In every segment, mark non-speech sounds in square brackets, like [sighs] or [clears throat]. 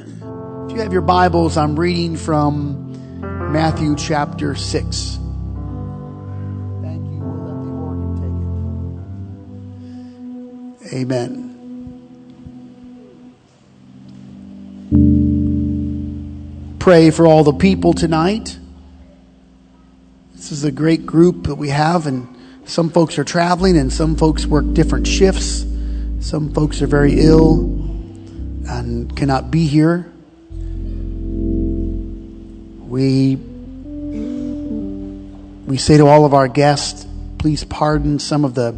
If you have your Bibles, I'm reading from Matthew chapter 6. Thank you. We'll let the organ take it. Amen. Pray for all the people tonight. This is a great group that we have, and some folks are traveling, and some folks work different shifts. Some folks are very ill and cannot be here. We we say to all of our guests, please pardon some of the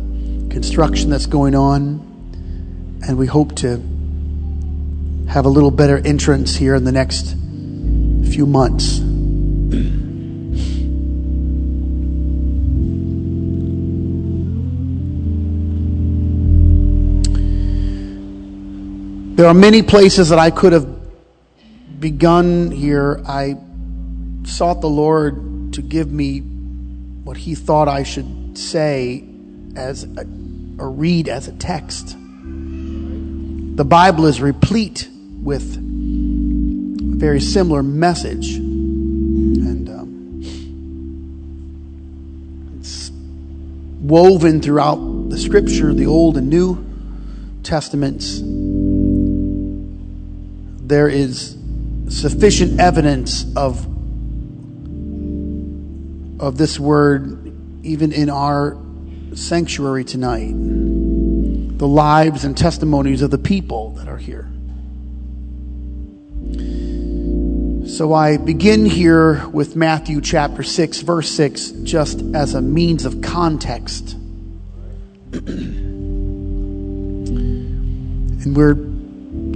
construction that's going on, and we hope to have a little better entrance here in the next few months. There are many places that I could have begun here. I sought the Lord to give me what He thought I should say as a, or read as a text. The Bible is replete with a very similar message. And um, it's woven throughout the Scripture, the Old and New Testaments. There is sufficient evidence of of this word even in our sanctuary tonight. The lives and testimonies of the people that are here. So I begin here with Matthew chapter 6, verse 6, just as a means of context. [clears throat] and we're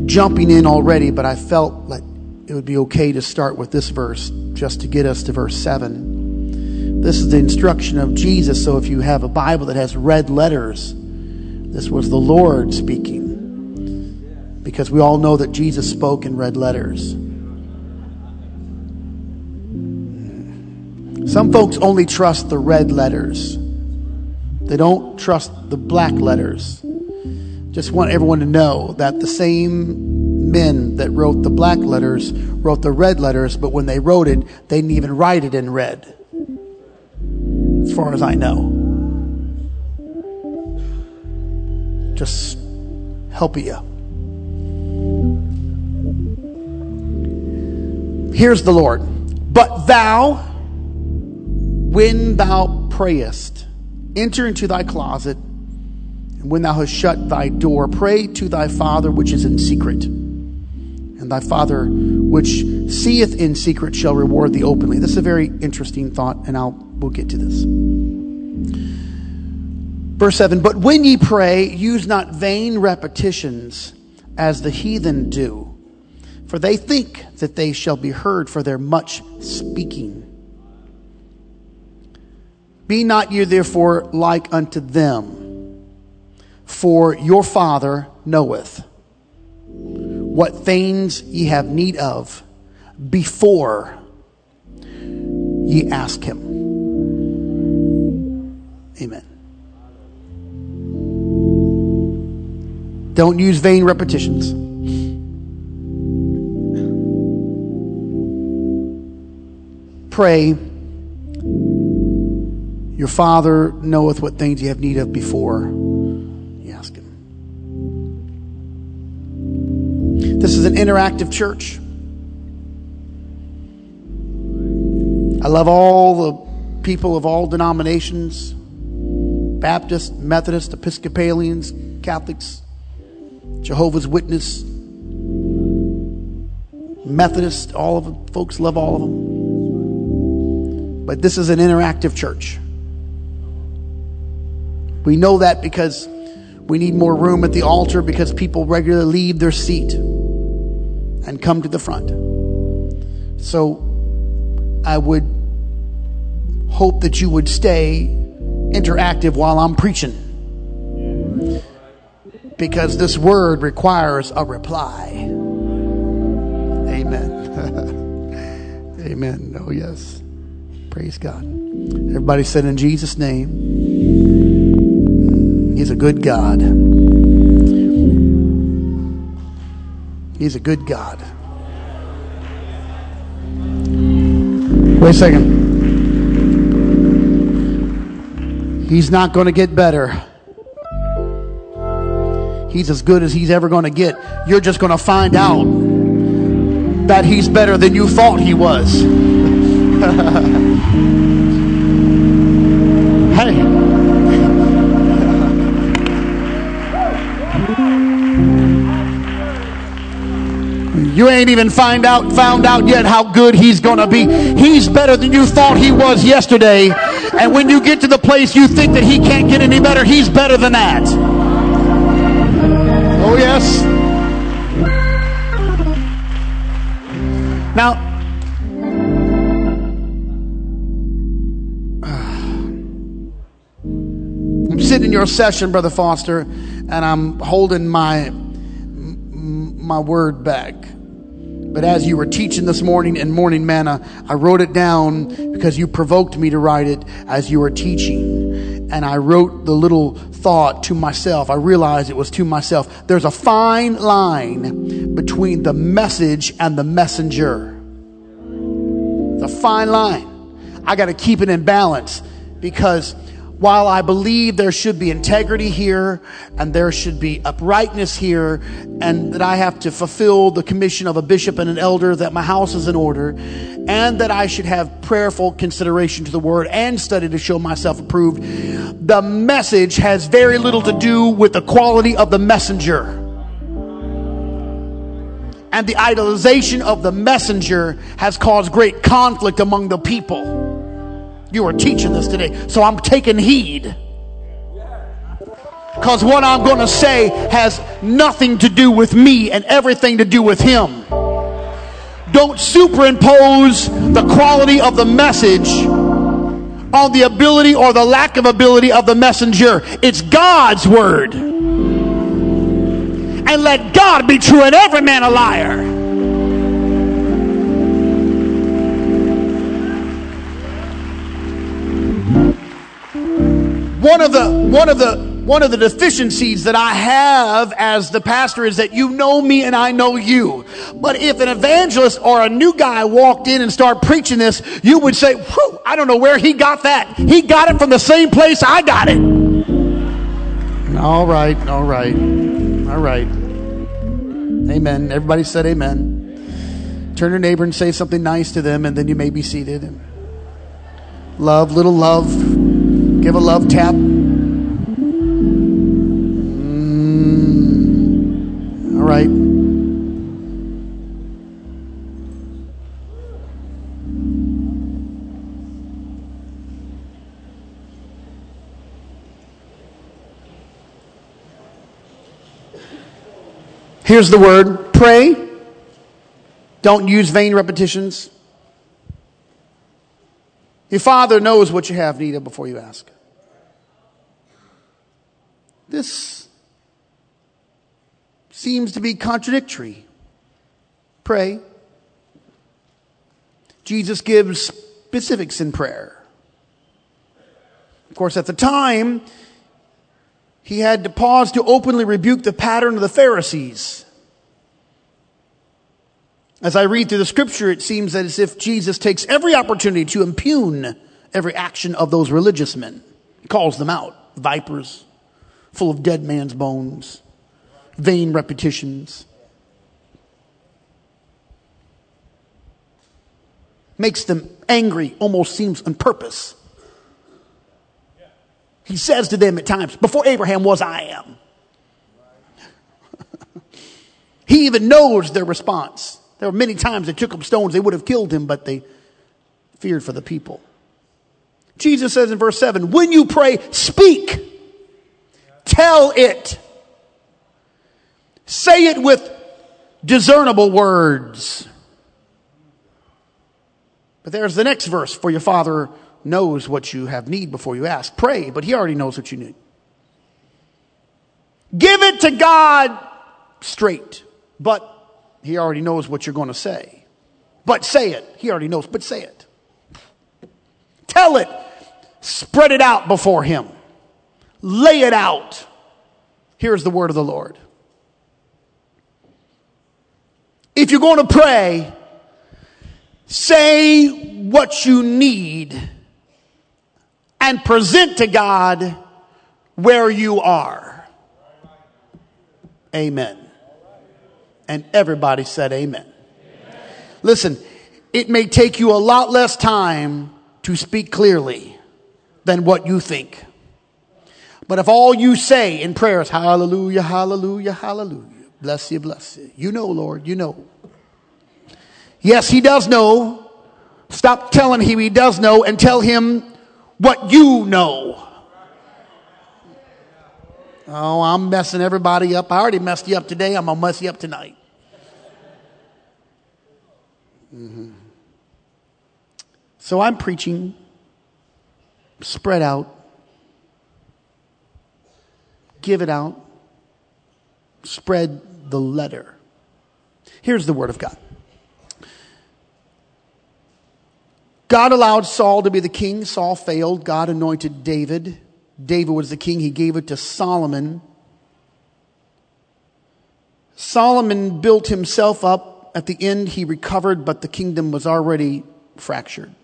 jumping in already, but I felt like it would be okay to start with this verse just to get us to verse 7. This is the instruction of Jesus. So if you have a Bible that has red letters, this was the Lord speaking. Because we all know that Jesus spoke in red letters. Some folks only trust the red letters. They don't trust the black letters. Just want everyone to know that the same men that wrote the black letters wrote the red letters, but when they wrote it, they didn't even write it in red as far as I know. Just helping you. Here's the Lord. But thou, when thou prayest, enter into thy closet, and when thou hast shut thy door, pray to thy Father which is in secret. And thy Father which seeth in secret shall reward thee openly. This is a very interesting thought, and I'll we'll get to this. Verse 7 But when ye pray, use not vain repetitions as the heathen do, for they think that they shall be heard for their much speaking. Be not ye therefore like unto them, for your Father knoweth what things ye have need of before ye ask him. Amen. Don't use vain repetitions. Pray. Your Father knoweth what things you have need of before is an interactive church. I love all the people of all denominations Baptist, Methodist, Episcopalians, Catholics, Jehovah's Witness, Methodist, all of them. Folks love all of them. But this is an interactive church. We know that because we need more room at the altar because people regularly leave their seat and come to the front. So I would hope that you would stay interactive while I'm preaching. Because this word requires a reply. Amen. [laughs] Amen. Oh, yes. Praise God. Everybody said in Jesus' name, He's a good God. He's a good God. Wait a second. He's not going to get better. He's as good as he's ever going to get. You're just going to find out that he's better than you thought he was. [laughs] You ain't even find out found out yet how good he's going to be. He's better than you thought he was yesterday. And when you get to the place you think that he can't get any better, he's better than that. Oh yes. Now [sighs] I'm sitting in your session, Brother Foster, and I'm holding my my word back. But as you were teaching this morning in morning manna, I wrote it down because you provoked me to write it as you were teaching. And I wrote the little thought to myself. I realized it was to myself. There's a fine line between the message and the messenger. A fine line. I got to keep it in balance because while I believe there should be integrity here and there should be uprightness here and that I have to fulfill the commission of a bishop and an elder, that my house is in order and that I should have prayerful consideration to the word and study to show myself approved, the message has very little to do with the quality of the messenger. And the idolization of the messenger has caused great conflict among the people. You are teaching this today. So I'm taking heed. Because what I'm going to say has nothing to do with me and everything to do with Him. Don't superimpose the quality of the message on the ability or the lack of ability of the messenger. It's God's word. And let God be true and every man a liar. One of the one of the one of the deficiencies that I have as the pastor is that you know me and I know you. But if an evangelist or a new guy walked in and started preaching this, you would say, Whew, I don't know where he got that. He got it from the same place I got it. All right, all right, all right. Amen. Everybody said amen. Turn your neighbor and say something nice to them, and then you may be seated. Love, little love. Give a love tap. Mm, all right. Here's the word pray. Don't use vain repetitions. Your Father knows what you have need of before you ask. This seems to be contradictory. Pray. Jesus gives specifics in prayer. Of course, at the time, he had to pause to openly rebuke the pattern of the Pharisees. As I read through the scripture, it seems as if Jesus takes every opportunity to impugn every action of those religious men. He calls them out vipers, full of dead man's bones, vain repetitions. Makes them angry, almost seems on purpose. He says to them at times, Before Abraham was, I am. [laughs] he even knows their response. There were many times they took up stones, they would have killed him, but they feared for the people. Jesus says in verse 7 When you pray, speak. Tell it. Say it with discernible words. But there's the next verse for your father knows what you have need before you ask. Pray, but he already knows what you need. Give it to God straight, but he already knows what you're going to say. But say it. He already knows, but say it. Tell it. Spread it out before him. Lay it out. Here's the word of the Lord. If you're going to pray, say what you need and present to God where you are. Amen. And everybody said amen. amen. Listen, it may take you a lot less time to speak clearly than what you think. But if all you say in prayer is hallelujah, hallelujah, hallelujah, bless you, bless you. You know, Lord, you know. Yes, he does know. Stop telling him he does know and tell him what you know. Oh, I'm messing everybody up. I already messed you up today. I'm going to mess you up tonight. Mm-hmm. So I'm preaching, spread out, give it out, spread the letter. Here's the word of God. God allowed Saul to be the king. Saul failed. God anointed David. David was the king. He gave it to Solomon. Solomon built himself up. At the end, he recovered, but the kingdom was already fractured.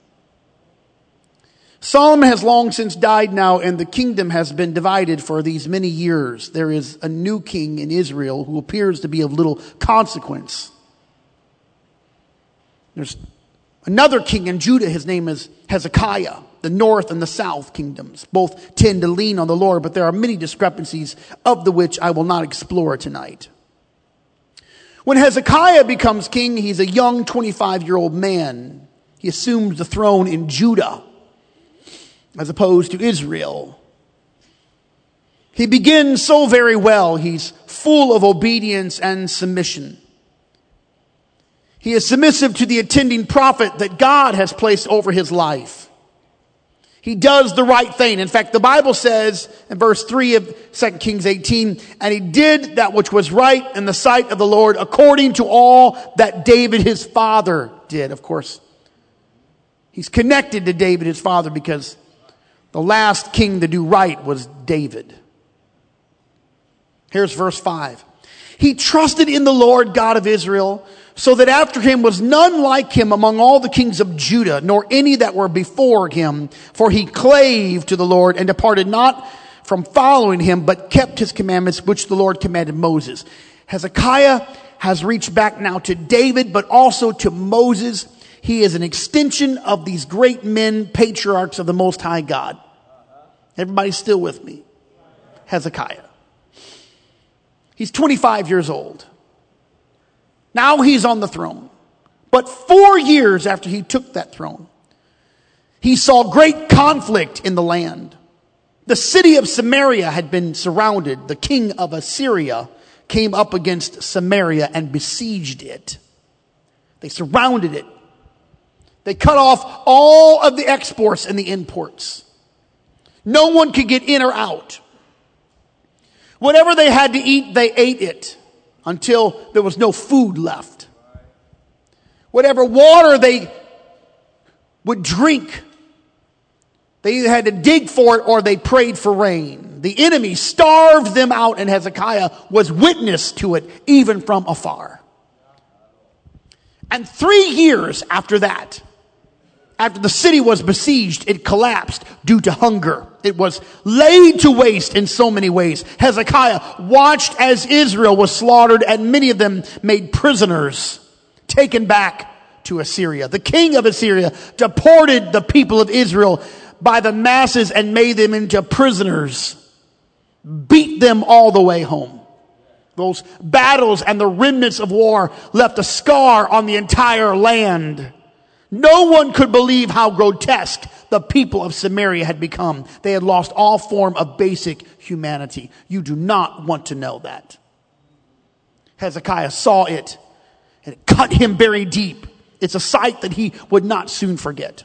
Solomon has long since died now, and the kingdom has been divided for these many years. There is a new king in Israel who appears to be of little consequence. There's another king in Judah. His name is Hezekiah. The north and the south kingdoms both tend to lean on the Lord, but there are many discrepancies of the which I will not explore tonight. When Hezekiah becomes king, he's a young 25 year old man. He assumes the throne in Judah as opposed to Israel. He begins so very well. He's full of obedience and submission. He is submissive to the attending prophet that God has placed over his life. He does the right thing. In fact, the Bible says in verse 3 of 2 Kings 18, and he did that which was right in the sight of the Lord according to all that David his father did. Of course, he's connected to David his father because the last king to do right was David. Here's verse 5. He trusted in the Lord God of Israel, so that after him was none like him among all the kings of Judah, nor any that were before him. For he clave to the Lord and departed not from following him, but kept his commandments, which the Lord commanded Moses. Hezekiah has reached back now to David, but also to Moses he is an extension of these great men, patriarchs of the Most High God. Everybody's still with me. Hezekiah. He's 25 years old. Now he's on the throne. But four years after he took that throne, he saw great conflict in the land. The city of Samaria had been surrounded. The king of Assyria came up against Samaria and besieged it. They surrounded it. They cut off all of the exports and the imports. No one could get in or out. Whatever they had to eat, they ate it until there was no food left. Whatever water they would drink, they either had to dig for it or they prayed for rain. The enemy starved them out, and Hezekiah was witness to it even from afar. And three years after that, after the city was besieged, it collapsed due to hunger. It was laid to waste in so many ways. Hezekiah watched as Israel was slaughtered and many of them made prisoners, taken back to Assyria. The king of Assyria deported the people of Israel by the masses and made them into prisoners, beat them all the way home. Those battles and the remnants of war left a scar on the entire land. No one could believe how grotesque the people of Samaria had become. They had lost all form of basic humanity. You do not want to know that. Hezekiah saw it and it cut him very deep. It's a sight that he would not soon forget.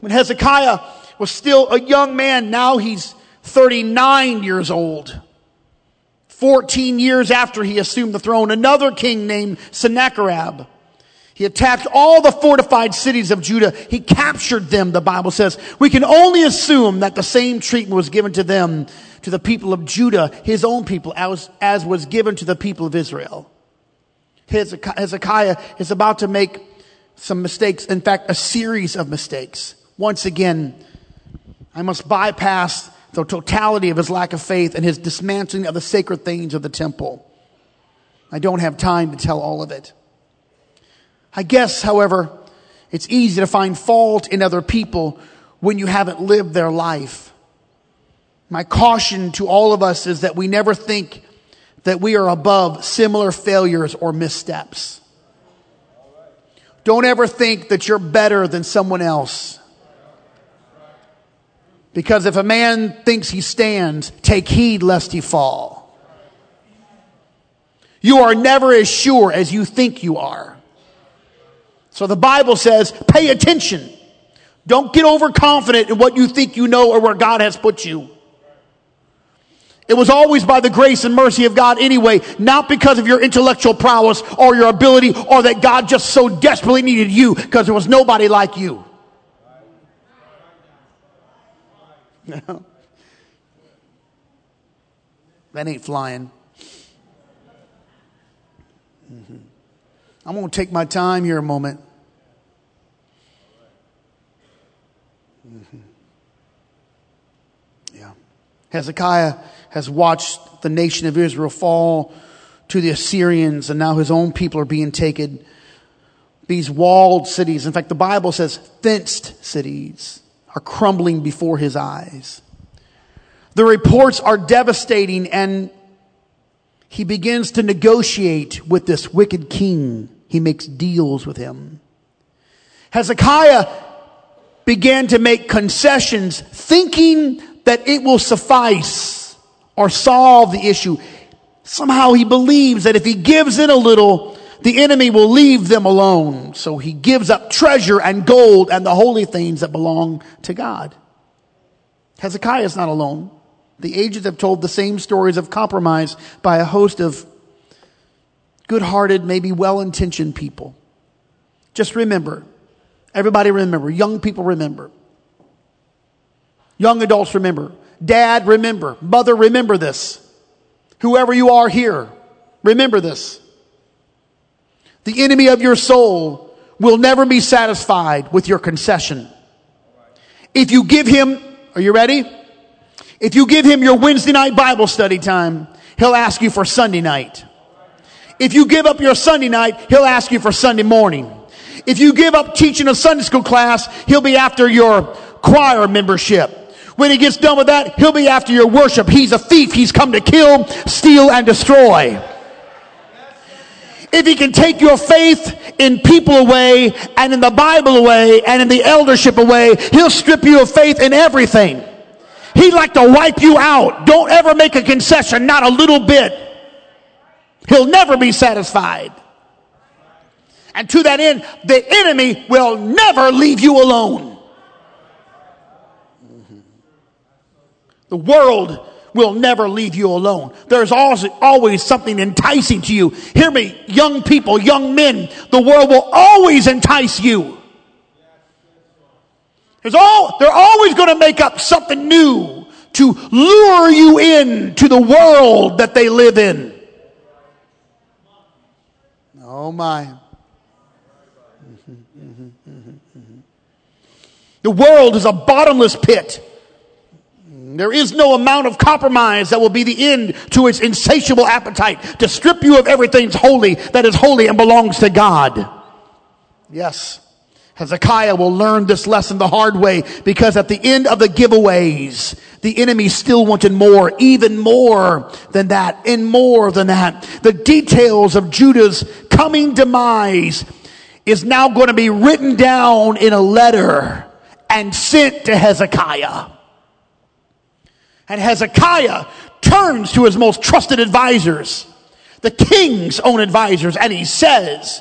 When Hezekiah was still a young man, now he's 39 years old. 14 years after he assumed the throne, another king named Sennacherib he attacked all the fortified cities of Judah. He captured them, the Bible says. We can only assume that the same treatment was given to them, to the people of Judah, his own people, as, as was given to the people of Israel. Hezekiah is about to make some mistakes, in fact, a series of mistakes. Once again, I must bypass the totality of his lack of faith and his dismantling of the sacred things of the temple. I don't have time to tell all of it. I guess, however, it's easy to find fault in other people when you haven't lived their life. My caution to all of us is that we never think that we are above similar failures or missteps. Don't ever think that you're better than someone else. Because if a man thinks he stands, take heed lest he fall. You are never as sure as you think you are. So the Bible says, pay attention. Don't get overconfident in what you think you know or where God has put you. It was always by the grace and mercy of God anyway, not because of your intellectual prowess or your ability or that God just so desperately needed you because there was nobody like you. [laughs] that ain't flying. Mm-hmm. I'm going to take my time here a moment. Mm-hmm. Yeah. Hezekiah has watched the nation of Israel fall to the Assyrians, and now his own people are being taken. These walled cities, in fact, the Bible says fenced cities, are crumbling before his eyes. The reports are devastating, and he begins to negotiate with this wicked king. He makes deals with him. Hezekiah began to make concessions, thinking that it will suffice or solve the issue. Somehow he believes that if he gives in a little, the enemy will leave them alone. So he gives up treasure and gold and the holy things that belong to God. Hezekiah is not alone. The ages have told the same stories of compromise by a host of good-hearted, maybe well-intentioned people. Just remember, everybody remember, young people remember. Young adults remember. Dad, remember. Mother, remember this. Whoever you are here, remember this. The enemy of your soul will never be satisfied with your concession. If you give him, are you ready? If you give him your Wednesday night Bible study time, he'll ask you for Sunday night. If you give up your Sunday night, he'll ask you for Sunday morning. If you give up teaching a Sunday school class, he'll be after your choir membership. When he gets done with that, he'll be after your worship. He's a thief. He's come to kill, steal, and destroy. If he can take your faith in people away and in the Bible away and in the eldership away, he'll strip you of faith in everything. He'd like to wipe you out. Don't ever make a concession, not a little bit. He'll never be satisfied. And to that end, the enemy will never leave you alone. Mm-hmm. The world will never leave you alone. There's always something enticing to you. Hear me, young people, young men, the world will always entice you. There's all, they're always going to make up something new to lure you in to the world that they live in. Oh my. The world is a bottomless pit. There is no amount of compromise that will be the end to its insatiable appetite to strip you of everything holy that is holy and belongs to God. Yes. Hezekiah will learn this lesson the hard way because at the end of the giveaways, the enemy still wanted more, even more than that, and more than that. The details of Judah's coming demise is now going to be written down in a letter and sent to Hezekiah. And Hezekiah turns to his most trusted advisors, the king's own advisors, and he says,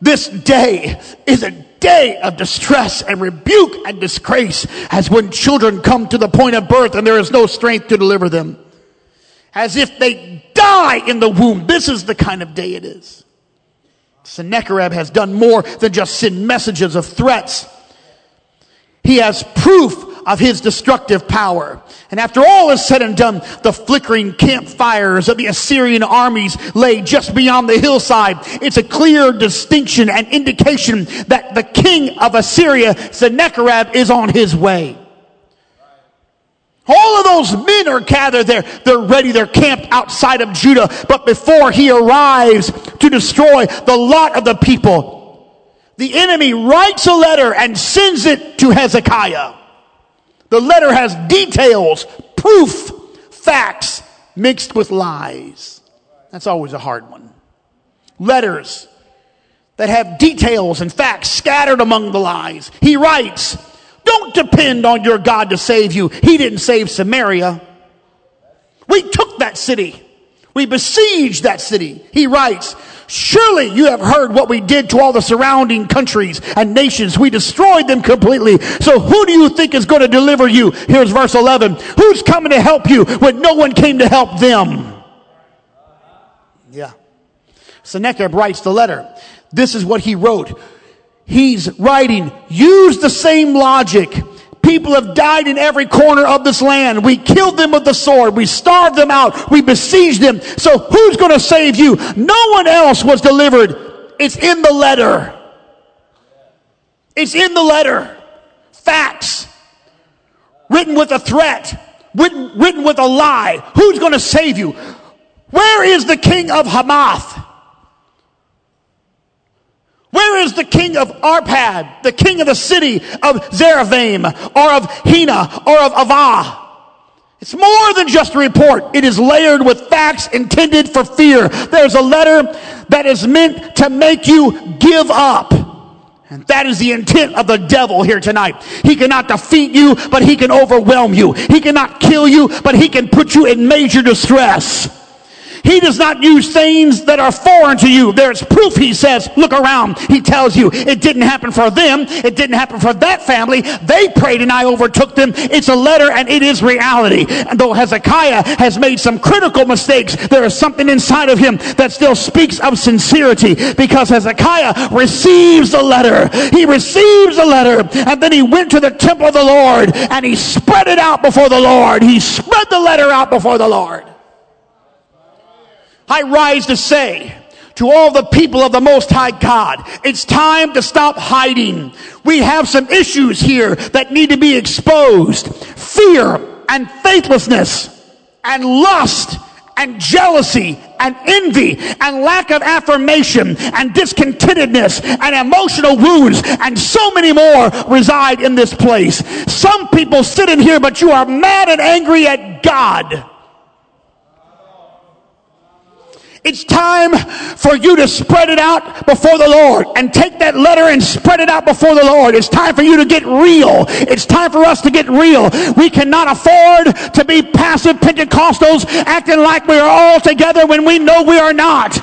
this day is a day of distress and rebuke and disgrace as when children come to the point of birth and there is no strength to deliver them. As if they die in the womb. This is the kind of day it is. Sennacherib has done more than just send messages of threats. He has proof of his destructive power. And after all is said and done, the flickering campfires of the Assyrian armies lay just beyond the hillside. It's a clear distinction and indication that the king of Assyria, Sennacherib, is on his way. All of those men are gathered there. They're ready. They're camped outside of Judah. But before he arrives to destroy the lot of the people, the enemy writes a letter and sends it to Hezekiah. The letter has details, proof, facts mixed with lies. That's always a hard one. Letters that have details and facts scattered among the lies. He writes, don't depend on your God to save you. He didn't save Samaria. We took that city. We besieged that city. He writes, Surely you have heard what we did to all the surrounding countries and nations. We destroyed them completely. So who do you think is going to deliver you? Here's verse 11. Who's coming to help you when no one came to help them? Yeah. Sennacherib writes the letter. This is what he wrote. He's writing, use the same logic People have died in every corner of this land. We killed them with the sword. We starved them out. We besieged them. So who's going to save you? No one else was delivered. It's in the letter. It's in the letter. Facts. Written with a threat. Written, written with a lie. Who's going to save you? Where is the king of Hamath? Where is the king of Arpad, the king of the city of Zarephaim, or of Hena, or of Avah? It's more than just a report. It is layered with facts intended for fear. There's a letter that is meant to make you give up. And that is the intent of the devil here tonight. He cannot defeat you, but he can overwhelm you. He cannot kill you, but he can put you in major distress. He does not use things that are foreign to you. There's proof, he says. Look around. He tells you it didn't happen for them. It didn't happen for that family. They prayed and I overtook them. It's a letter and it is reality. And though Hezekiah has made some critical mistakes, there is something inside of him that still speaks of sincerity because Hezekiah receives the letter. He receives the letter and then he went to the temple of the Lord and he spread it out before the Lord. He spread the letter out before the Lord. I rise to say to all the people of the Most High God, it's time to stop hiding. We have some issues here that need to be exposed. Fear and faithlessness and lust and jealousy and envy and lack of affirmation and discontentedness and emotional wounds and so many more reside in this place. Some people sit in here, but you are mad and angry at God. It's time for you to spread it out before the Lord and take that letter and spread it out before the Lord. It's time for you to get real. It's time for us to get real. We cannot afford to be passive Pentecostals acting like we are all together when we know we are not.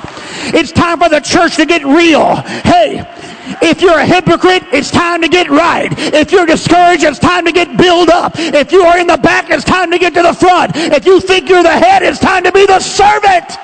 It's time for the church to get real. Hey, if you're a hypocrite, it's time to get right. If you're discouraged, it's time to get built up. If you are in the back, it's time to get to the front. If you think you're the head, it's time to be the servant.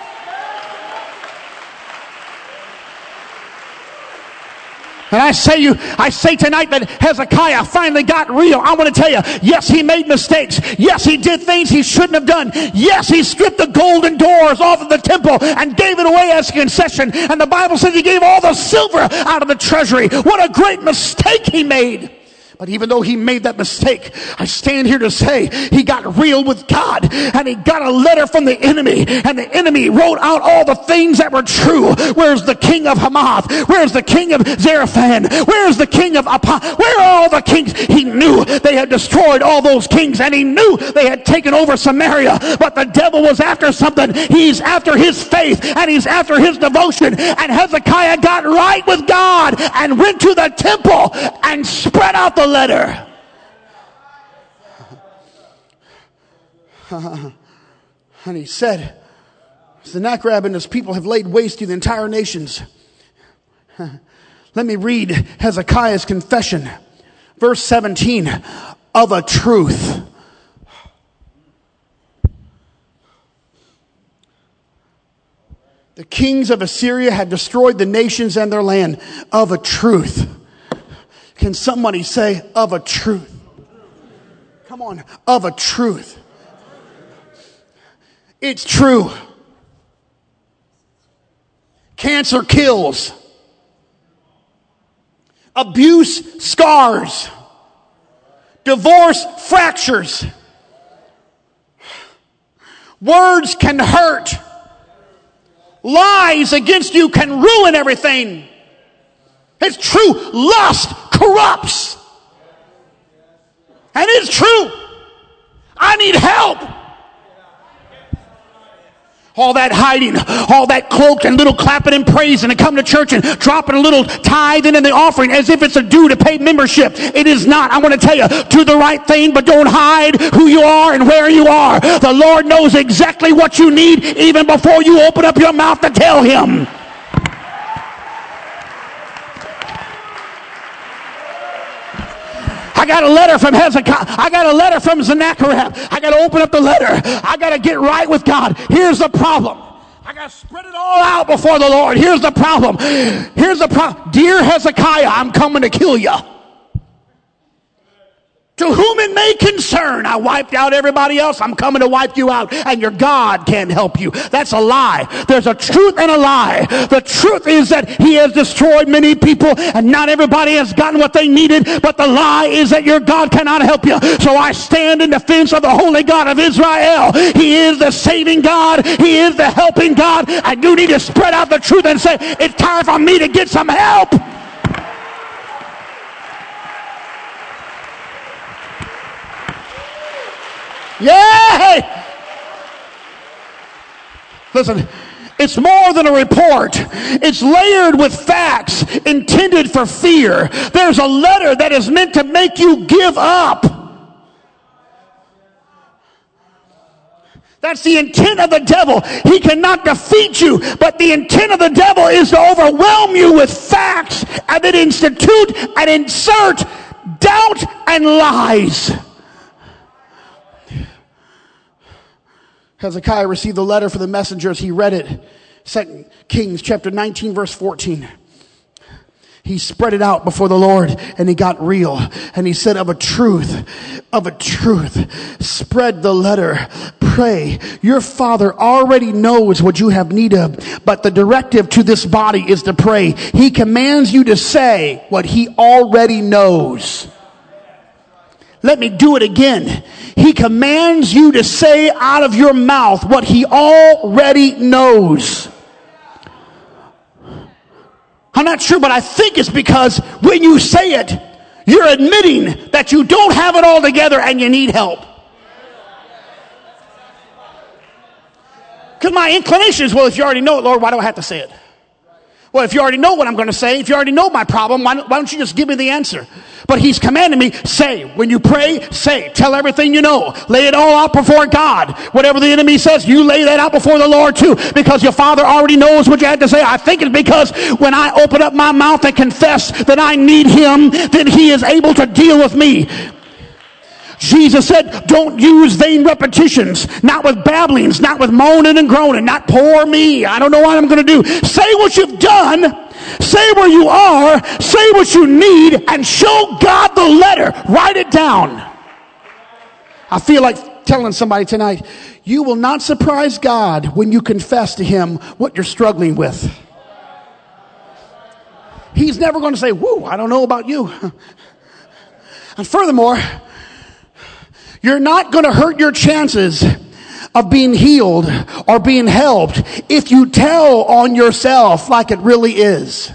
And I say you, I say tonight that Hezekiah finally got real. I want to tell you, yes, he made mistakes. Yes, he did things he shouldn't have done. Yes, he stripped the golden doors off of the temple and gave it away as a concession. And the Bible says he gave all the silver out of the treasury. What a great mistake he made. But even though he made that mistake, I stand here to say he got real with God and he got a letter from the enemy and the enemy wrote out all the things that were true. Where's the king of Hamath? Where's the king of Zarephaim? Where's the king of Appa? Where are all the kings? He knew they had destroyed all those kings and he knew they had taken over Samaria. But the devil was after something. He's after his faith and he's after his devotion. And Hezekiah got right with God and went to the temple and spread out the letter. [laughs] and he said, Sennacherib and his people have laid waste to the entire nations. [laughs] Let me read Hezekiah's confession. Verse 17 of a truth. The kings of Assyria had destroyed the nations and their land of a truth. Can somebody say of a truth? Come on, of a truth. It's true. Cancer kills. Abuse scars. Divorce fractures. Words can hurt. Lies against you can ruin everything. It's true. Lust corrupts. And it's true. I need help all that hiding, all that cloaked and little clapping and praising and come to church and dropping a little tithe in the offering as if it's a due to pay membership. It is not. I want to tell you, do the right thing, but don't hide who you are and where you are. The Lord knows exactly what you need even before you open up your mouth to tell Him. I got a letter from Hezekiah. I got a letter from Sennacherib. I got to open up the letter. I got to get right with God. Here's the problem. I got to spread it all out before the Lord. Here's the problem. Here's the problem. Dear Hezekiah, I'm coming to kill you. To whom it may concern, I wiped out everybody else. I'm coming to wipe you out, and your God can't help you. That's a lie. There's a truth and a lie. The truth is that He has destroyed many people, and not everybody has gotten what they needed. But the lie is that your God cannot help you. So I stand in defense of the Holy God of Israel. He is the saving God. He is the helping God. And you need to spread out the truth and say, "It's time for me to get some help." Yay! Listen, it's more than a report. It's layered with facts intended for fear. There's a letter that is meant to make you give up. That's the intent of the devil. He cannot defeat you, but the intent of the devil is to overwhelm you with facts and then institute and insert doubt and lies. Hezekiah received the letter for the messengers. He read it. Second Kings chapter 19 verse 14. He spread it out before the Lord and he got real. And he said, of a truth, of a truth, spread the letter, pray. Your father already knows what you have need of, but the directive to this body is to pray. He commands you to say what he already knows. Let me do it again. He commands you to say out of your mouth what he already knows. I'm not sure, but I think it's because when you say it, you're admitting that you don't have it all together and you need help. Because my inclination is, well, if you already know it, Lord, why do I have to say it? Well, if you already know what I'm going to say, if you already know my problem, why don't, why don't you just give me the answer? But he's commanding me, say, when you pray, say, tell everything you know. Lay it all out before God. Whatever the enemy says, you lay that out before the Lord too, because your father already knows what you had to say. I think it's because when I open up my mouth and confess that I need him, then he is able to deal with me. Jesus said, don't use vain repetitions, not with babblings, not with moaning and groaning, not poor me. I don't know what I'm going to do. Say what you've done. Say where you are. Say what you need and show God the letter. Write it down. I feel like telling somebody tonight, you will not surprise God when you confess to Him what you're struggling with. He's never going to say, Whoa, I don't know about you. [laughs] And furthermore, you're not going to hurt your chances of being healed or being helped if you tell on yourself like it really is.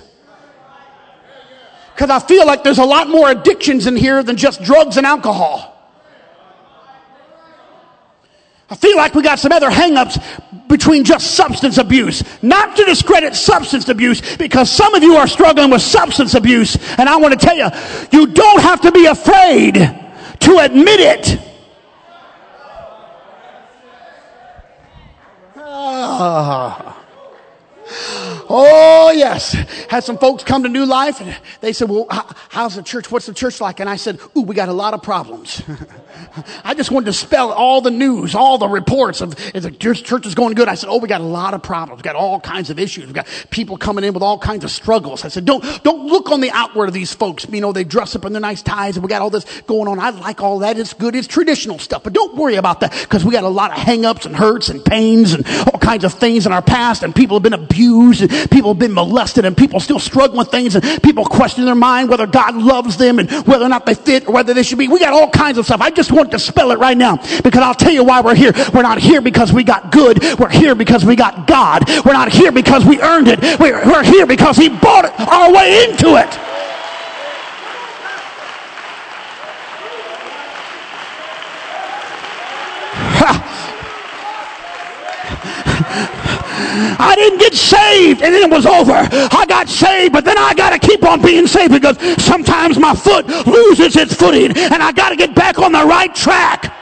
Because I feel like there's a lot more addictions in here than just drugs and alcohol. I feel like we got some other hangups between just substance abuse. Not to discredit substance abuse because some of you are struggling with substance abuse. And I want to tell you, you don't have to be afraid to admit it. 啊。Oh, yes. Had some folks come to New Life and they said, Well, how's the church? What's the church like? And I said, Ooh, we got a lot of problems. [laughs] I just wanted to spell all the news, all the reports of if the church is going good. I said, Oh, we got a lot of problems. We got all kinds of issues. We got people coming in with all kinds of struggles. I said, Don't, don't look on the outward of these folks. You know, they dress up in their nice ties and we got all this going on. I like all that. It's good. It's traditional stuff. But don't worry about that because we got a lot of hangups and hurts and pains and all kinds of things in our past and people have been abused people have been molested and people still struggling with things and people question their mind whether God loves them and whether or not they fit or whether they should be. We got all kinds of stuff. I just want to spell it right now because I'll tell you why we're here. We're not here because we got good. We're here because we got God. We're not here because we earned it. We're, we're here because He bought it, our way into it. I didn't get saved and then it was over. I got saved, but then I got to keep on being saved because sometimes my foot loses its footing and I got to get back on the right track.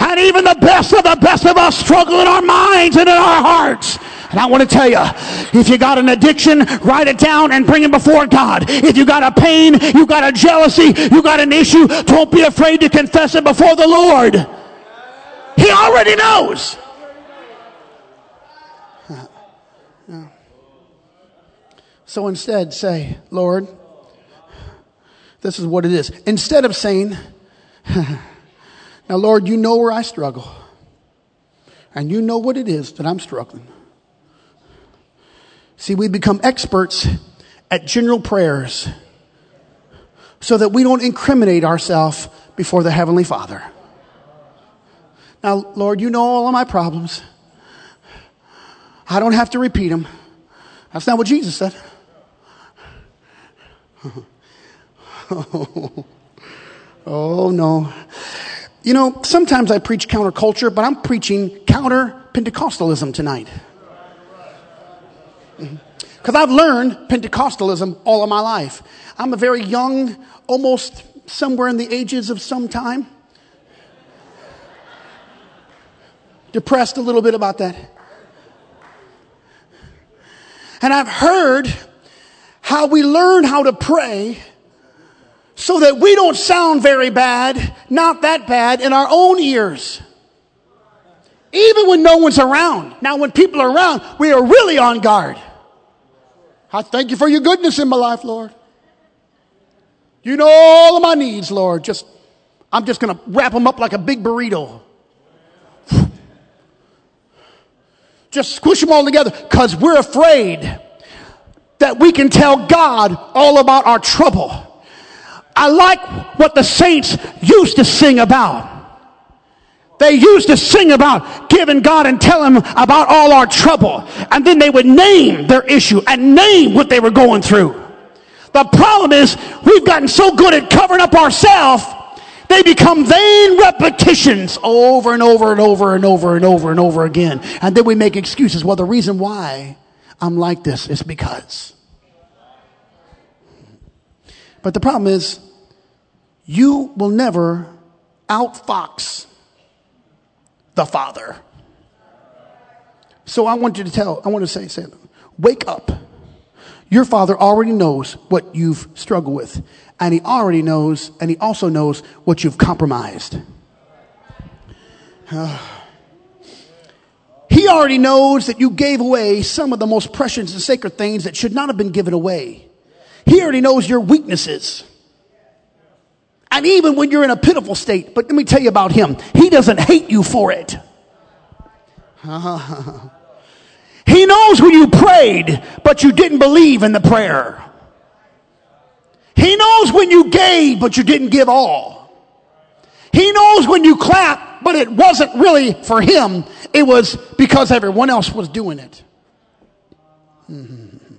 And even the best of the best of us struggle in our minds and in our hearts. And I want to tell you, if you got an addiction, write it down and bring it before God. If you got a pain, you got a jealousy, you got an issue, don't be afraid to confess it before the Lord. He already knows. So instead, say, Lord, this is what it is. Instead of saying, [laughs] now, Lord, you know where I struggle, and you know what it is that I'm struggling. See, we become experts at general prayers so that we don't incriminate ourselves before the Heavenly Father. Now, Lord, you know all of my problems. I don't have to repeat them. That's not what Jesus said. Oh, [laughs] oh, no. You know, sometimes I preach counterculture, but I'm preaching counter Pentecostalism tonight. Mm-hmm. Because I've learned Pentecostalism all of my life. I'm a very young, almost somewhere in the ages of some time. Depressed a little bit about that. And I've heard how we learn how to pray so that we don't sound very bad, not that bad, in our own ears. Even when no one's around. Now, when people are around, we are really on guard. I thank you for your goodness in my life, Lord. You know all of my needs, Lord. Just, I'm just going to wrap them up like a big burrito. Just squish them all together because we're afraid that we can tell God all about our trouble. I like what the saints used to sing about. They used to sing about giving God and tell him about all our trouble. And then they would name their issue and name what they were going through. The problem is we've gotten so good at covering up ourselves, they become vain repetitions over and over and over and over and over and over again. And then we make excuses. Well, the reason why I'm like this it's because. But the problem is, you will never outfox the Father. So I want you to tell, I want to say, say, wake up. Your Father already knows what you've struggled with, and He already knows, and He also knows what you've compromised. Uh, [sighs] [sighs] already knows that you gave away some of the most precious and sacred things that should not have been given away. He already knows your weaknesses. And even when you're in a pitiful state, but let me tell you about him. He doesn't hate you for it. [laughs] he knows when you prayed, but you didn't believe in the prayer. He knows when you gave, but you didn't give all. He knows when you clapped, but it wasn't really for him. It was because everyone else was doing it. Mm-hmm.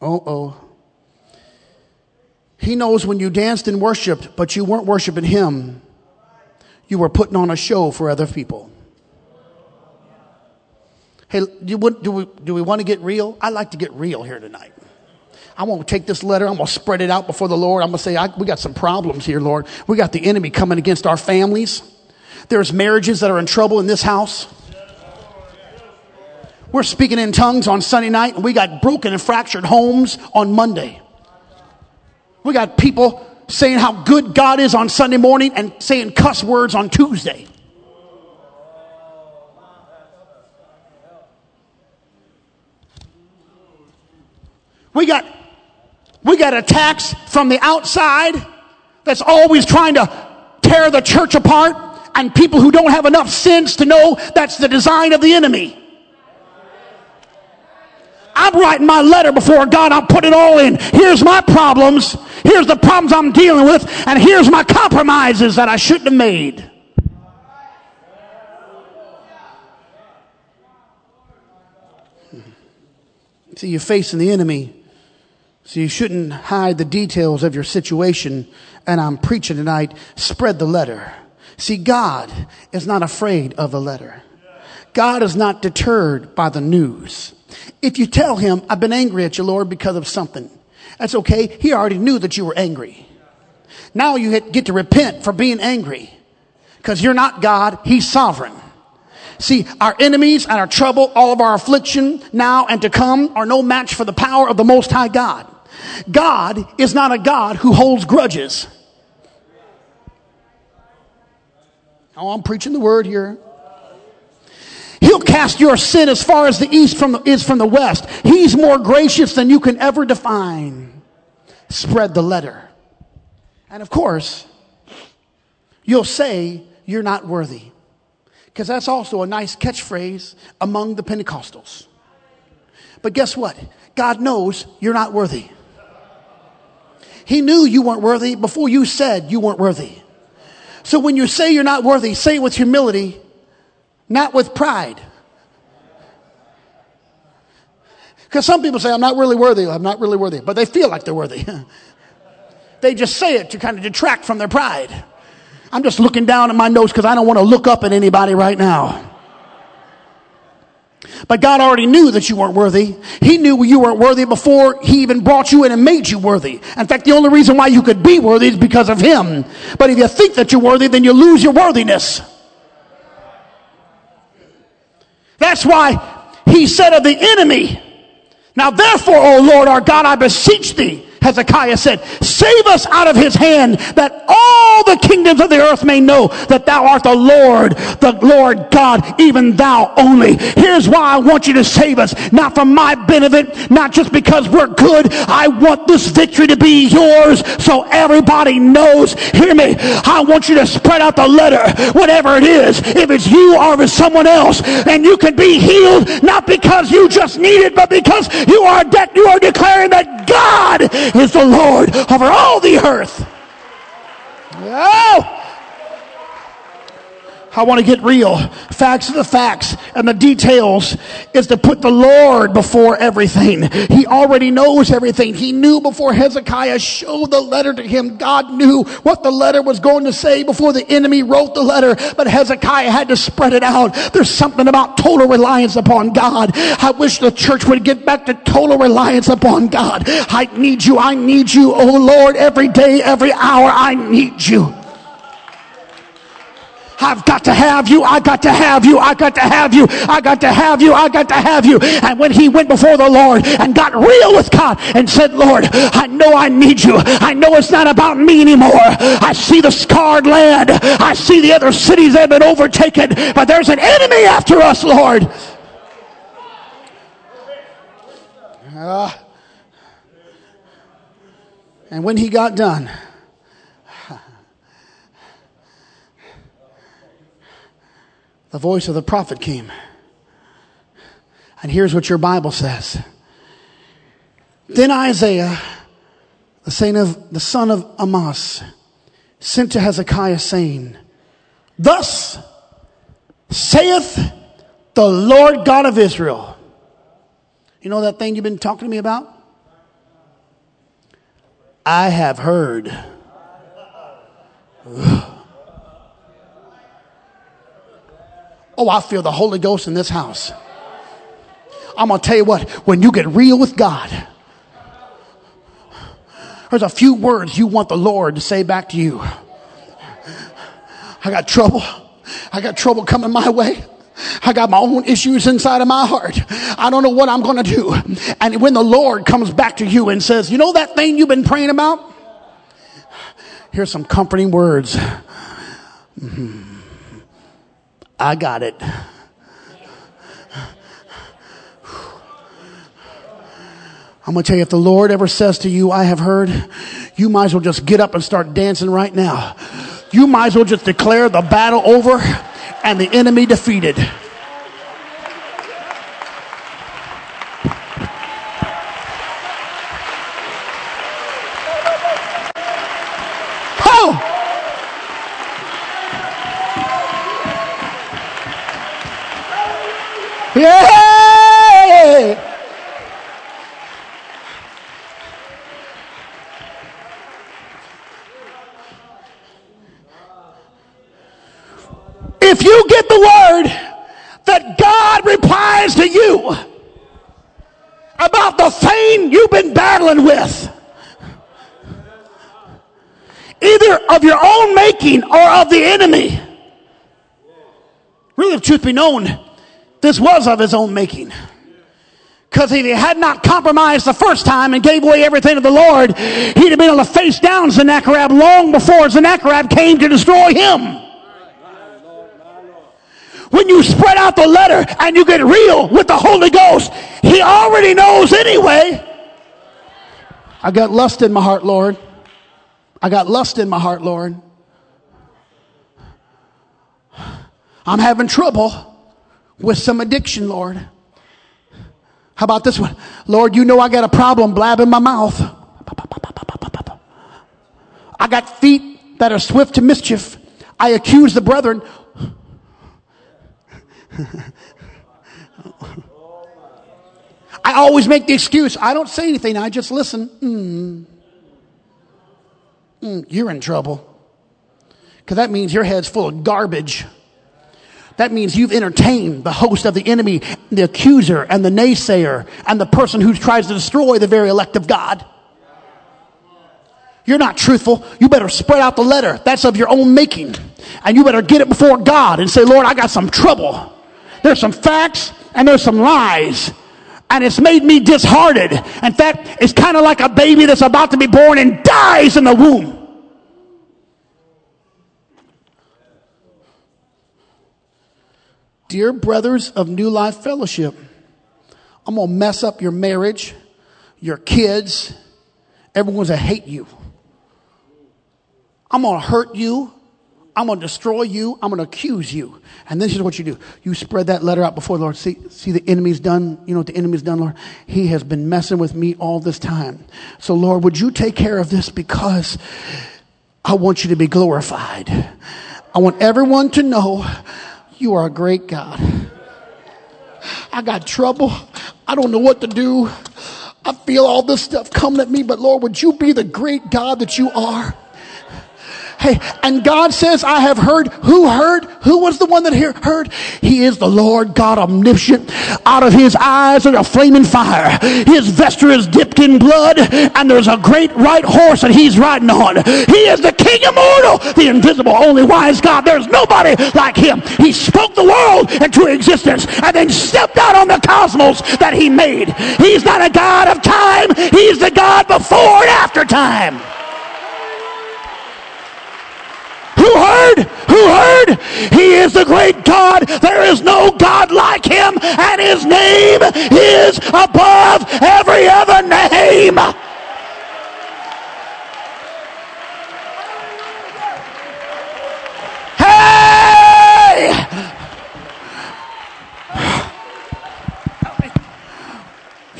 Oh, oh. He knows when you danced and worshiped, but you weren't worshiping Him. You were putting on a show for other people. Hey, do we, do we, do we want to get real? I like to get real here tonight. I want to take this letter. I'm going to spread it out before the Lord. I'm going to say, we got some problems here, Lord. We got the enemy coming against our families. There's marriages that are in trouble in this house. We're speaking in tongues on Sunday night, and we got broken and fractured homes on Monday. We got people saying how good God is on Sunday morning and saying cuss words on Tuesday. We got, we got attacks from the outside that's always trying to tear the church apart and people who don't have enough sense to know that's the design of the enemy. I'm writing my letter before God. I'm putting it all in. Here's my problems. Here's the problems I'm dealing with. And here's my compromises that I shouldn't have made. See, you're facing the enemy. So you shouldn't hide the details of your situation. And I'm preaching tonight. Spread the letter. See, God is not afraid of the letter. God is not deterred by the news. If you tell him, I've been angry at you, Lord, because of something, that's okay. He already knew that you were angry. Now you get to repent for being angry because you're not God. He's sovereign. See, our enemies and our trouble, all of our affliction now and to come are no match for the power of the Most High God. God is not a God who holds grudges. Oh, I'm preaching the word here. He'll cast your sin as far as the east from the, is from the west. He's more gracious than you can ever define. Spread the letter. And of course, you'll say you're not worthy. Because that's also a nice catchphrase among the Pentecostals. But guess what? God knows you're not worthy. He knew you weren't worthy before you said you weren't worthy. So when you say you're not worthy, say it with humility not with pride. Because some people say, I'm not really worthy, I'm not really worthy, but they feel like they're worthy. [laughs] they just say it to kind of detract from their pride. I'm just looking down at my notes because I don't want to look up at anybody right now. But God already knew that you weren't worthy. He knew you weren't worthy before He even brought you in and made you worthy. In fact, the only reason why you could be worthy is because of Him. But if you think that you're worthy, then you lose your worthiness. That's why he said of the enemy, Now therefore, O Lord our God, I beseech thee, Hezekiah said, Save us out of his hand, that all the kingdoms of the earth may know that thou art the Lord, the Lord God, even thou only. Here's why I want you to save us. Not for my benefit, not just because we're good. I want this victory to be yours so everybody knows. Hear me. I want you to spread out the letter, whatever it is. If it's you or if it's someone else, and you can be healed, not because you just need it, but because you are, de- you are declaring that God is the Lord over all the earth. Oh! I want to get real. Facts are the facts, and the details is to put the Lord before everything. He already knows everything. He knew before Hezekiah showed the letter to him. God knew what the letter was going to say before the enemy wrote the letter, but Hezekiah had to spread it out. There's something about total reliance upon God. I wish the church would get back to total reliance upon God. I need you. I need you. Oh Lord, every day, every hour, I need you. I've got to have you. I got to have you. I got to have you. I got to have you. I got to have you. And when he went before the Lord and got real with God and said, Lord, I know I need you. I know it's not about me anymore. I see the scarred land. I see the other cities that have been overtaken. But there's an enemy after us, Lord. Uh, and when he got done, the voice of the prophet came. And here's what your Bible says. Then Isaiah, the son of, the son of Amos, sent to Hezekiah saying, Thus saith the Lord God of Israel. You know that thing you've been talking to me about? I have heard. Ugh. Oh, I feel the Holy Ghost in this house. I'm going to tell you what, when you get real with God, there's a few words you want the Lord to say back to you. I got trouble. I got trouble coming my way. I got my own issues inside of my heart. I don't know what I'm going to do. And when the Lord comes back to you and says, you know that thing you've been praying about? Here's some comforting words. Mm-hmm. I got it. I'm going to tell you, if the Lord ever says to you, I have heard, you might as well just get up and start dancing right now. You might as well just declare the battle over and the enemy defeated. Oh! Yeah! If you get the word that God replies to you about the thing you've been battling with, either of your own making or of the enemy, really, if truth be known, this was of his own making. Because if he had not compromised the first time and gave away everything to the Lord, he'd have been able to face down Sennacherib long before Sennacherib came to destroy him. When you spread out the letter and you get real with the Holy Ghost, He already knows anyway. I got lust in my heart, Lord. I got lust in my heart, Lord. I'm having trouble with some addiction, Lord. How about this one? Lord, you know I got a problem blabbing my mouth. I got feet that are swift to mischief. I accuse the brethren. I always make the excuse. I don't say anything. I just listen. Mm. Mm, you're in trouble. Because that means your head's full of garbage. That means you've entertained the host of the enemy, the accuser and the naysayer and the person who tries to destroy the very elect of God. You're not truthful. You better spread out the letter. That's of your own making. And you better get it before God and say, Lord, I got some trouble. There's some facts and there's some lies. And it's made me disheartened. In fact, it's kind of like a baby that's about to be born and dies in the womb. Dear brothers of New Life Fellowship, I'm going to mess up your marriage, your kids. Everyone's going to hate you. I'm going to hurt you. I'm going to destroy you. I'm going to accuse you. And this is what you do. You spread that letter out before the Lord. See, see the enemy's done. You know what the enemy's done, Lord? He has been messing with me all this time. So Lord, would you take care of this because I want you to be glorified. I want everyone to know you are a great God. I got trouble. I don't know what to do. I feel all this stuff coming at me, but Lord, would you be the great God that you are? Hey, and God says, I have heard. Who heard? Who was the one that heard? He is the Lord God omniscient. Out of his eyes are a flaming fire. His vesture is dipped in blood, and there's a great white horse that he's riding on. He is the King immortal, the invisible, only wise God. There's nobody like him. He spoke the world into existence and then stepped out on the cosmos that he made. He's not a God of time. He's the God before and after time. Who heard? Who heard? He is the great God. There is no God like him, and his name is above every other name.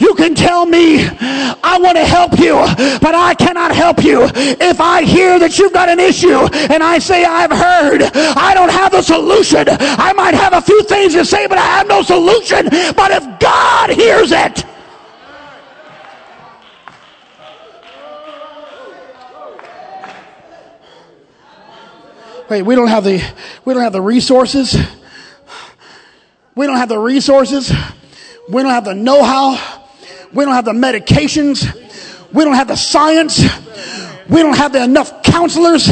You can tell me, I want to help you, but I cannot help you. If I hear that you've got an issue and I say, I've heard, I don't have the solution. I might have a few things to say, but I have no solution. But if God hears it, Wait, we don't have the we don't have the resources. We don't have the resources. We don't have the know-how. We don't have the medications. We don't have the science. We don't have the enough counselors.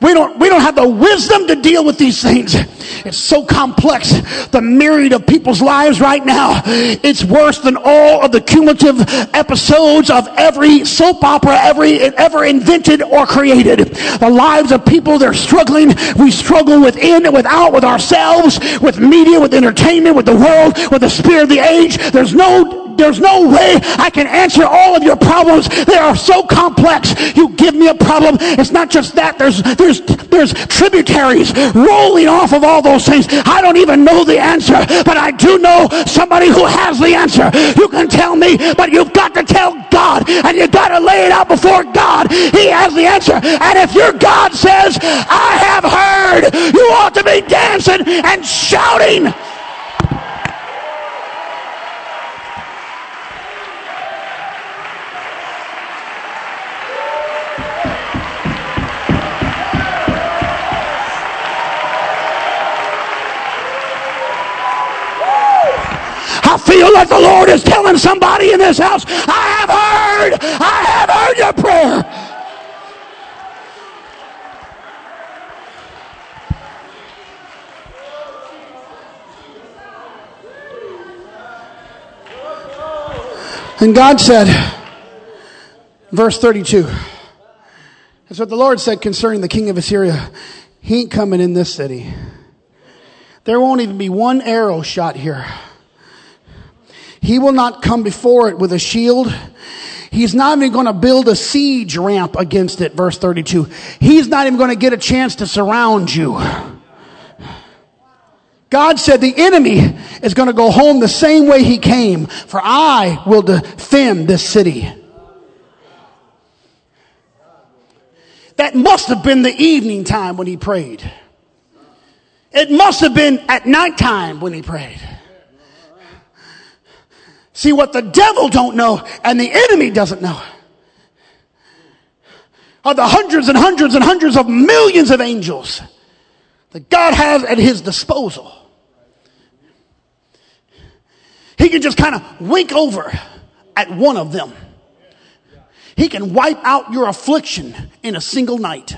We don't, we don't have the wisdom to deal with these things. It's so complex. The myriad of people's lives right now. It's worse than all of the cumulative episodes of every soap opera every, ever invented or created. The lives of people, they're struggling. We struggle within and without, with ourselves, with media, with entertainment, with the world, with the spirit of the age. There's no there's no way I can answer all of your problems. They are so complex. You give me a problem. It's not just that. There's, there's, there's tributaries rolling off of all those things. I don't even know the answer, but I do know somebody who has the answer. You can tell me, but you've got to tell God and you've got to lay it out before God. He has the answer. And if your God says, I have heard, you ought to be dancing and shouting. Feel like the Lord is telling somebody in this house, I have heard, I have heard your prayer. And God said, verse 32, that's what the Lord said concerning the king of Assyria. He ain't coming in this city. There won't even be one arrow shot here. He will not come before it with a shield. He's not even going to build a siege ramp against it, verse 32. He's not even going to get a chance to surround you. God said the enemy is going to go home the same way he came, for I will defend this city. That must have been the evening time when he prayed. It must have been at nighttime when he prayed. See what the devil don't know and the enemy doesn't know are the hundreds and hundreds and hundreds of millions of angels that God has at his disposal. He can just kind of wink over at one of them. He can wipe out your affliction in a single night.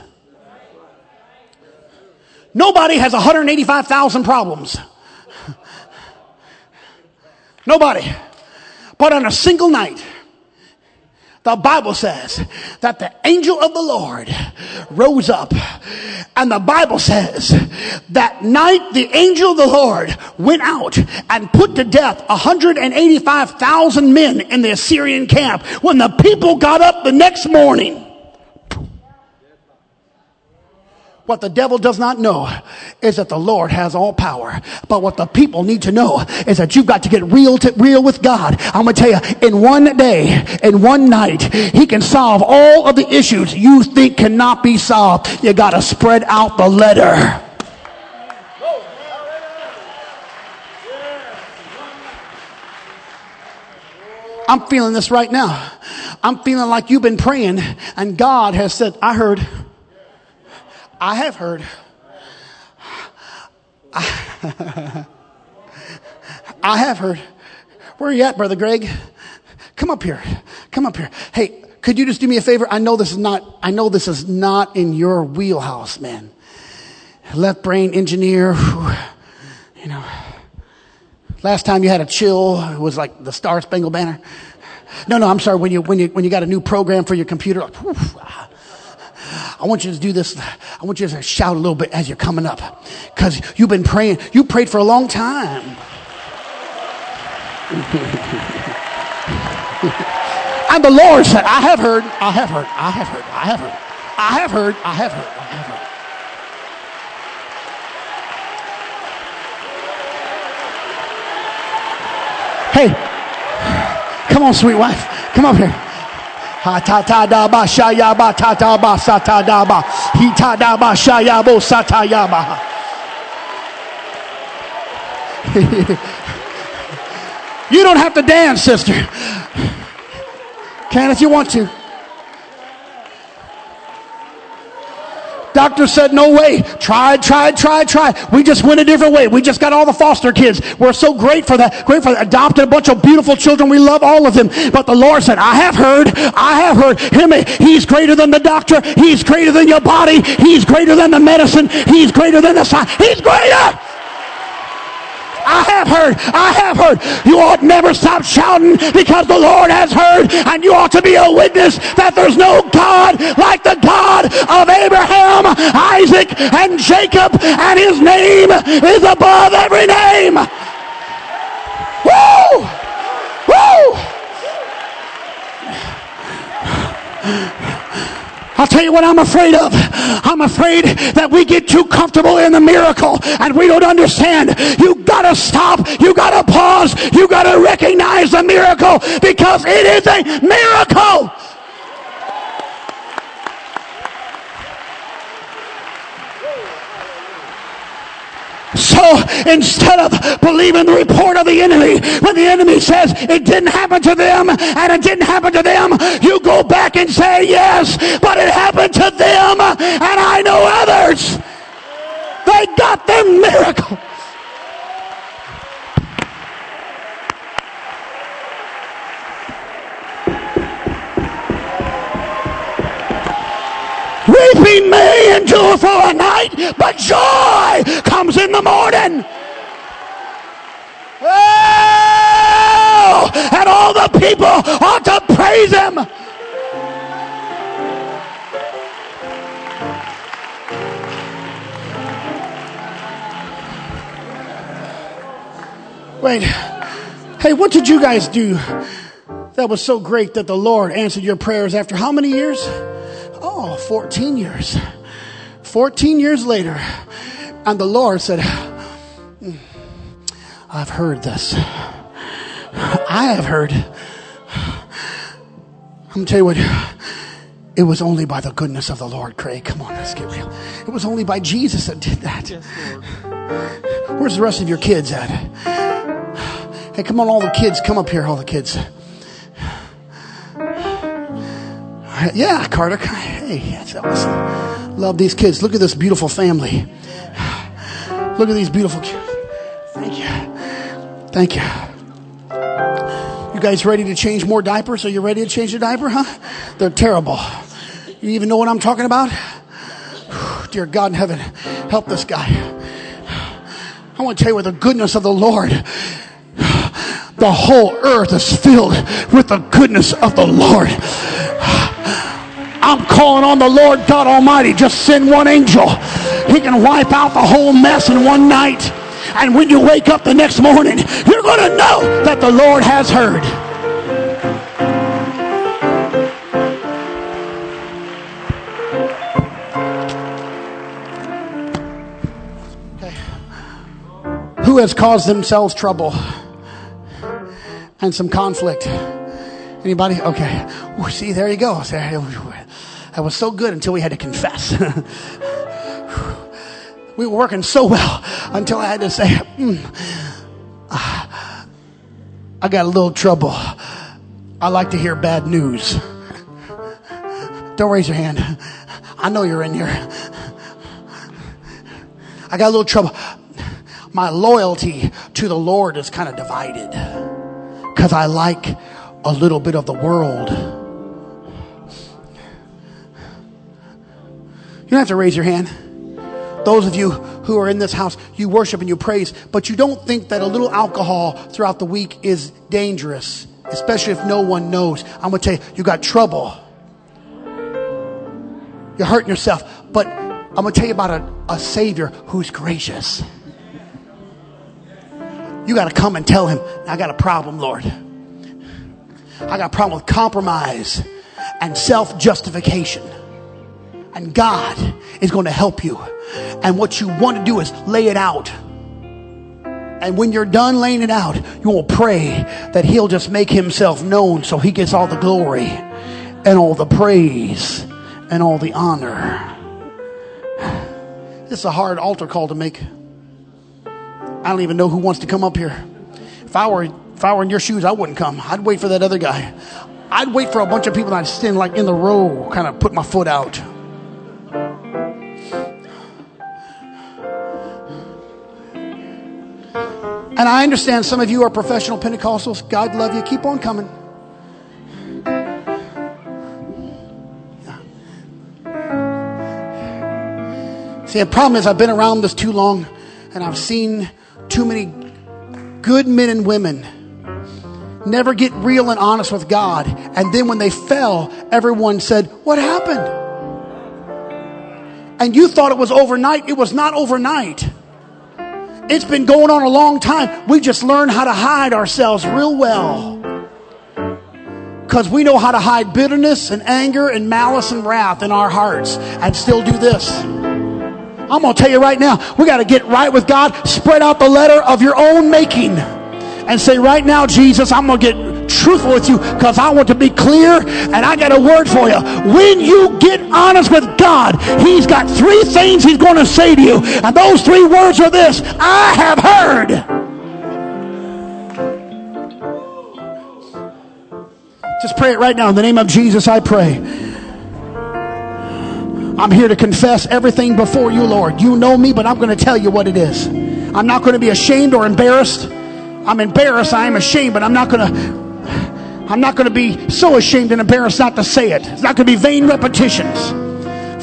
Nobody has 185,000 problems. Nobody. But on a single night, the Bible says that the angel of the Lord rose up. And the Bible says that night the angel of the Lord went out and put to death 185,000 men in the Assyrian camp. When the people got up the next morning, What the devil does not know is that the Lord has all power. But what the people need to know is that you've got to get real to real with God. I'm going to tell you, in one day, in one night, he can solve all of the issues you think cannot be solved. You got to spread out the letter. I'm feeling this right now. I'm feeling like you've been praying and God has said, I heard. I have heard. I, I have heard. Where are you at, Brother Greg? Come up here. Come up here. Hey, could you just do me a favor? I know this is not, I know this is not in your wheelhouse, man. Left brain engineer, you know. Last time you had a chill it was like the Star Spangled Banner. No, no, I'm sorry. When you, when you, when you got a new program for your computer, like, whew, I want you to do this. I want you to shout a little bit as you're coming up because you've been praying. You prayed for a long time. [laughs] and the Lord said, I have heard, I have heard, I have heard, I have heard, I have heard, I have heard, I have heard. Hey, [sighs] come on, sweet wife. Come up here. Ha ta ta da ba sha ya ba ta ta ba sa ta da ba. He ta da ba sha [laughs] ya bo sa ta ya ba. you don't have to dance, sister. Can if you want to. Doctor said, no way. Tried, tried, tried, tried. We just went a different way. We just got all the foster kids. We're so great for that. Great for that. Adopted a bunch of beautiful children. We love all of them. But the Lord said, I have heard, I have heard him. He's greater than the doctor. He's greater than your body. He's greater than the medicine. He's greater than the science. He's greater. I have heard. I have heard. You ought never stop shouting because the Lord has heard, and you ought to be a witness that there's no God like the God of Abraham, Isaac, and Jacob, and his name is above every name. Woo! Woo! I'll tell you what I'm afraid of. I'm afraid that we get too comfortable in the miracle and we don't understand. You gotta stop. You gotta pause. You gotta recognize the miracle because it is a miracle. So instead of believing the report of the enemy, when the enemy says it didn't happen to them and it didn't happen to them, you go back and say, yes, but it happened to them and I know others. They got their miracle. Weeping may endure for a night, but joy comes in the morning. Oh, and all the people ought to praise him. Wait. Hey, what did you guys do that was so great that the Lord answered your prayers after how many years? Oh, 14 years. 14 years later. And the Lord said, I've heard this. I have heard. I'm going to tell you what. It was only by the goodness of the Lord, Craig. Come on, let's get real. It was only by Jesus that did that. Yes, Where's the rest of your kids at? Hey, come on, all the kids, come up here, all the kids. Yeah, Carter. Hey, that's awesome. Love these kids. Look at this beautiful family. Look at these beautiful kids. Thank you. Thank you. You guys ready to change more diapers? Are you ready to change your diaper, huh? They're terrible. You even know what I'm talking about? [sighs] Dear God in heaven, help this guy. I want to tell you with the goodness of the Lord. [sighs] The whole earth is filled with the goodness of the Lord. I'm calling on the Lord God Almighty. Just send one angel. He can wipe out the whole mess in one night. And when you wake up the next morning, you're going to know that the Lord has heard. Okay. Who has caused themselves trouble and some conflict? Anybody? Okay. see, there you go. That was so good until we had to confess. [laughs] we were working so well until I had to say, mm, I got a little trouble. I like to hear bad news. Don't raise your hand. I know you're in here. I got a little trouble. My loyalty to the Lord is kind of divided because I like a little bit of the world. Don't have to raise your hand. Those of you who are in this house, you worship and you praise, but you don't think that a little alcohol throughout the week is dangerous, especially if no one knows. I'm going to tell you, you got trouble. You're hurting yourself. But I'm going to tell you about a, a Savior who's gracious. You got to come and tell him, I got a problem, Lord. I got a problem with compromise and self justification. And God is going to help you. And what you want to do is lay it out. And when you're done laying it out, you will pray that He'll just make Himself known so He gets all the glory and all the praise and all the honor. [sighs] This is a hard altar call to make. I don't even know who wants to come up here. If I were if I were in your shoes, I wouldn't come. I'd wait for that other guy. I'd wait for a bunch of people and I'd stand like in the row, kind of put my foot out. And I understand some of you are professional Pentecostals. God love you. Keep on coming. See, the problem is I've been around this too long and I've seen too many good men and women never get real and honest with God. And then when they fell, everyone said, What happened? And you thought it was overnight. It was not overnight. It's been going on a long time. We just learned how to hide ourselves real well. Because we know how to hide bitterness and anger and malice and wrath in our hearts and still do this. I'm going to tell you right now, we got to get right with God. Spread out the letter of your own making and say, right now, Jesus, I'm going to get truthful with you because I want to be clear and I got a word for you. When you get honest with God, He's got three things He's going to say to you. And those three words are this I have heard. Just pray it right now. In the name of Jesus, I pray. I'm here to confess everything before you, Lord. You know me, but I'm going to tell you what it is. I'm not going to be ashamed or embarrassed. I'm embarrassed. I am ashamed, but I'm not going to. I'm not going to be so ashamed and embarrassed not to say it. It's not going to be vain repetitions.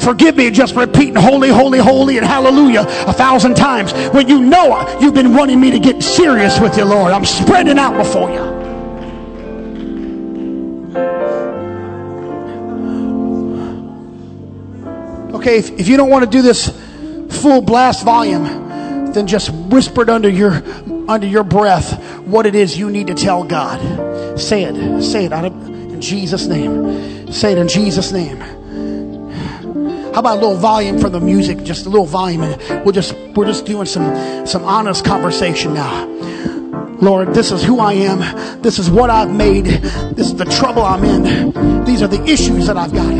Forgive me just repeating holy, holy, holy, and hallelujah a thousand times when you know you've been wanting me to get serious with you, Lord. I'm spreading out before you. Okay, if, if you don't want to do this full blast volume, then just whisper it under your under your breath what it is you need to tell God. Say it. Say it out of, in Jesus' name. Say it in Jesus' name. How about a little volume for the music? Just a little volume. And we'll just we're just doing some some honest conversation now. Lord, this is who I am. This is what I've made. This is the trouble I'm in. These are the issues that I've got.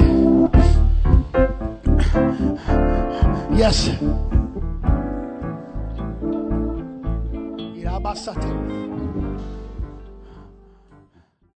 Yes.